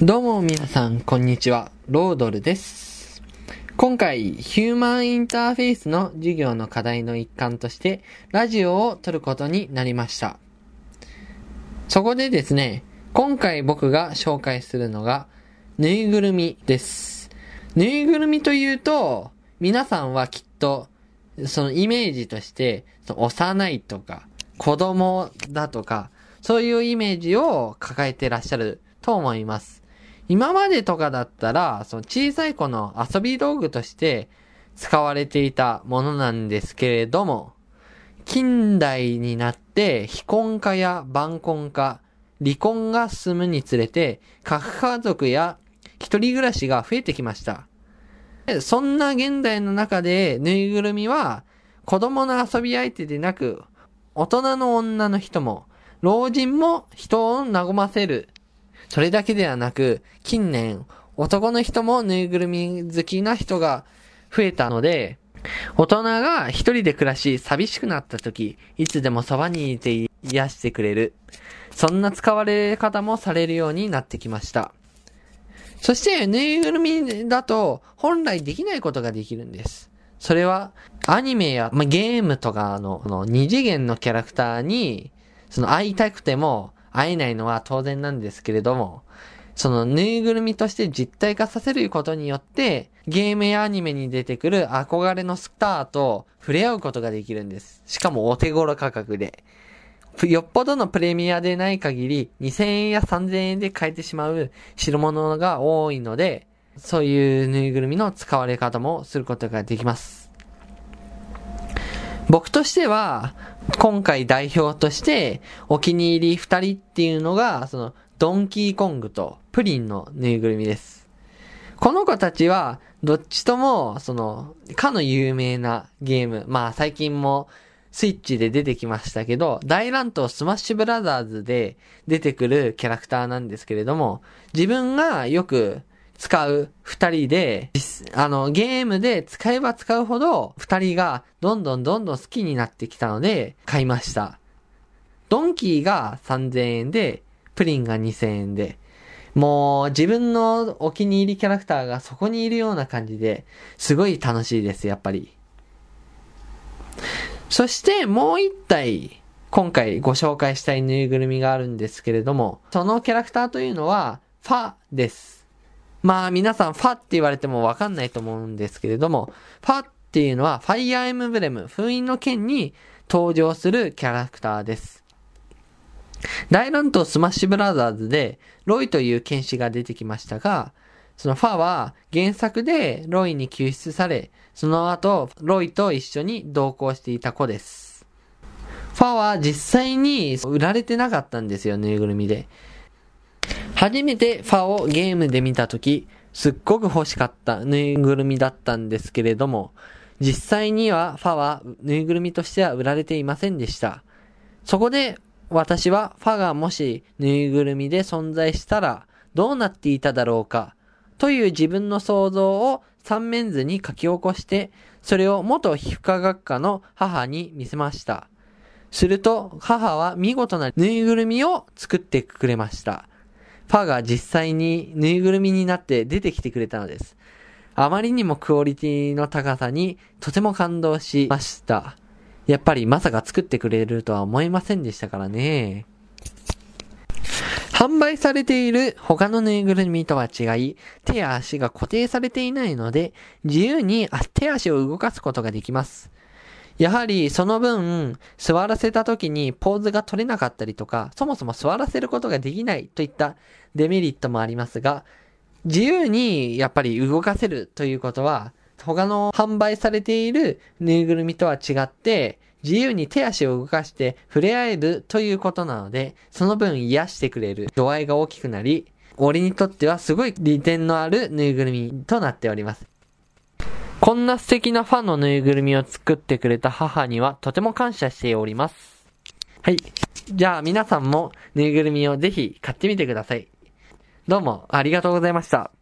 どうも皆さん、こんにちは。ロードルです。今回、ヒューマンインターフェースの授業の課題の一環として、ラジオを撮ることになりました。そこでですね、今回僕が紹介するのが、ぬいぐるみです。ぬいぐるみというと、皆さんはきっと、そのイメージとして、その幼いとか、子供だとか、そういうイメージを抱えてらっしゃると思います。今までとかだったら、その小さい子の遊び道具として使われていたものなんですけれども、近代になって非婚化や晩婚化、離婚が進むにつれて、核家族や一人暮らしが増えてきました。そんな現代の中で、ぬいぐるみは、子供の遊び相手でなく、大人の女の人も、老人も人を和ませる。それだけではなく、近年、男の人もぬいぐるみ好きな人が増えたので、大人が一人で暮らし寂しくなった時、いつでもそばにいて癒してくれる。そんな使われ方もされるようになってきました。そして、ぬいぐるみだと、本来できないことができるんです。それは、アニメや、ま、ゲームとかの、この二次元のキャラクターに、その会いたくても会えないのは当然なんですけれども、そのぬいぐるみとして実体化させることによって、ゲームやアニメに出てくる憧れのスターと触れ合うことができるんです。しかもお手頃価格で。よっぽどのプレミアでない限り、2000円や3000円で買えてしまう代物が多いので、そういうぬいぐるみの使われ方もすることができます。僕としては、今回代表として、お気に入り二人っていうのが、その、ドンキーコングとプリンのぬいぐるみです。この子たちは、どっちとも、その、かの有名なゲーム、まあ最近もスイッチで出てきましたけど、大乱闘スマッシュブラザーズで出てくるキャラクターなんですけれども、自分がよく使う二人で、あの、ゲームで使えば使うほど、二人がどんどんどんどん好きになってきたので、買いました。ドンキーが3000円で、プリンが2000円で、もう自分のお気に入りキャラクターがそこにいるような感じで、すごい楽しいです、やっぱり。そしてもう一体、今回ご紹介したいぬいぐるみがあるんですけれども、そのキャラクターというのは、ファです。まあ皆さんファって言われてもわかんないと思うんですけれども、ファっていうのはファイアーエムブレム、封印の剣に登場するキャラクターです。大乱闘スマッシュブラザーズでロイという剣士が出てきましたが、そのファは原作でロイに救出され、その後ロイと一緒に同行していた子です。ファは実際に売られてなかったんですよ、ぬいぐるみで。初めてファをゲームで見たとき、すっごく欲しかったぬいぐるみだったんですけれども、実際にはファはぬいぐるみとしては売られていませんでした。そこで私はファがもしぬいぐるみで存在したらどうなっていただろうかという自分の想像を三面図に書き起こして、それを元皮膚科学科の母に見せました。すると母は見事なぬいぐるみを作ってくれました。ファが実際にぬいぐるみになって出てきてくれたのです。あまりにもクオリティの高さにとても感動しました。やっぱりまさか作ってくれるとは思いませんでしたからね。販売されている他のぬいぐるみとは違い、手や足が固定されていないので、自由に手足を動かすことができます。やはりその分、座らせた時にポーズが取れなかったりとか、そもそも座らせることができないといったデメリットもありますが、自由にやっぱり動かせるということは、他の販売されているぬいぐるみとは違って、自由に手足を動かして触れ合えるということなので、その分癒してくれる度合いが大きくなり、俺にとってはすごい利点のあるぬいぐるみとなっております。こんな素敵なファンのぬいぐるみを作ってくれた母にはとても感謝しております。はい。じゃあ皆さんもぬいぐるみをぜひ買ってみてください。どうもありがとうございました。